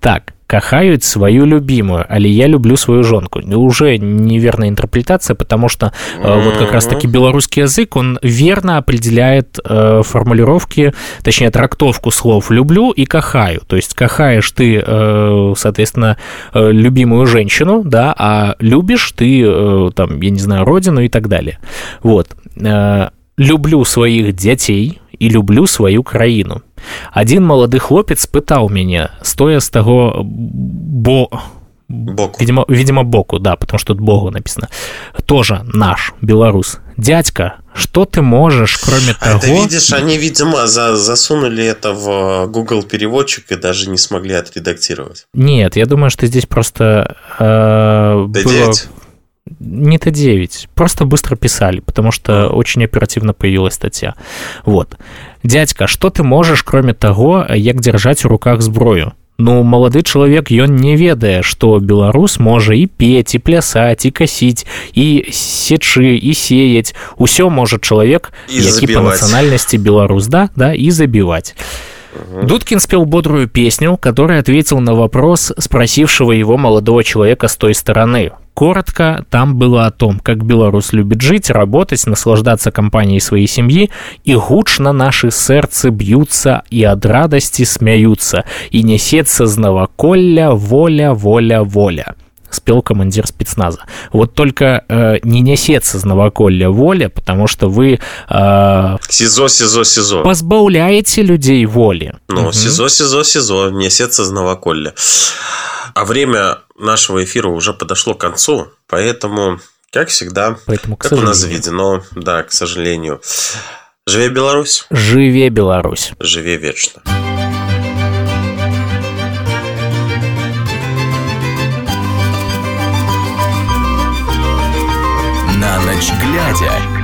Так, кахают свою любимую, але я люблю свою жонку. Уже неверная интерпретация, потому что э, вот как раз-таки белорусский язык, он верно определяет э, формулировки, точнее, трактовку слов «люблю» и «кахаю». То есть кахаешь ты, э, соответственно, э, любимую женщину, да, а любишь ты, э, там, я не знаю, родину и так далее. Вот. Э, люблю своих дзяцей і люблю сваю краіну. Адзін малады хлопец пытаў мяне, стоя з таго бо Боку. Видимо, видимо, боку, да, потому что тут богу написано. Тоже наш, белорус. Дядька, что ты можешь, кроме А того... это видишь, они, видимо, за- засунули это в Google переводчик и даже не смогли отредактировать. Нет, я думаю, что здесь просто э, Т9? было Не Т9, просто быстро писали, потому что очень оперативно появилась статья. Вот. Дядька, что ты можешь, кроме того, як держать у руках зброю? Ну, малады чалавек ён не ведае, што беларус можа і пець і плясаць і касіць і сечы і сеяць усё можа чалавек І які па забіваць. нацыянальнасці беларус да да і забіваць Дудкин спел бодрую песню, которая ответил на вопрос спросившего его молодого человека с той стороны. Коротко, там было о том, как белорус любит жить, работать, наслаждаться компанией своей семьи, и гучно наши сердцы бьются, и от радости смеются, и несется з новоколля воля, воля, воля спел командир спецназа. Вот только э, не несется з новоколля воля, потому что вы э, СИЗО, СИЗО, СИЗО. позбавляете людей воли. Ну, Мгм. СИЗО, СИЗО, СИЗО, несется з новоколля. А время нашего эфира уже подошло к концу, поэтому, как всегда, Поэтому, как у нас сожалению. заведено, да, к сожалению. Живе Беларусь, Живе Беларусь. живе вечно. Ночь глядя.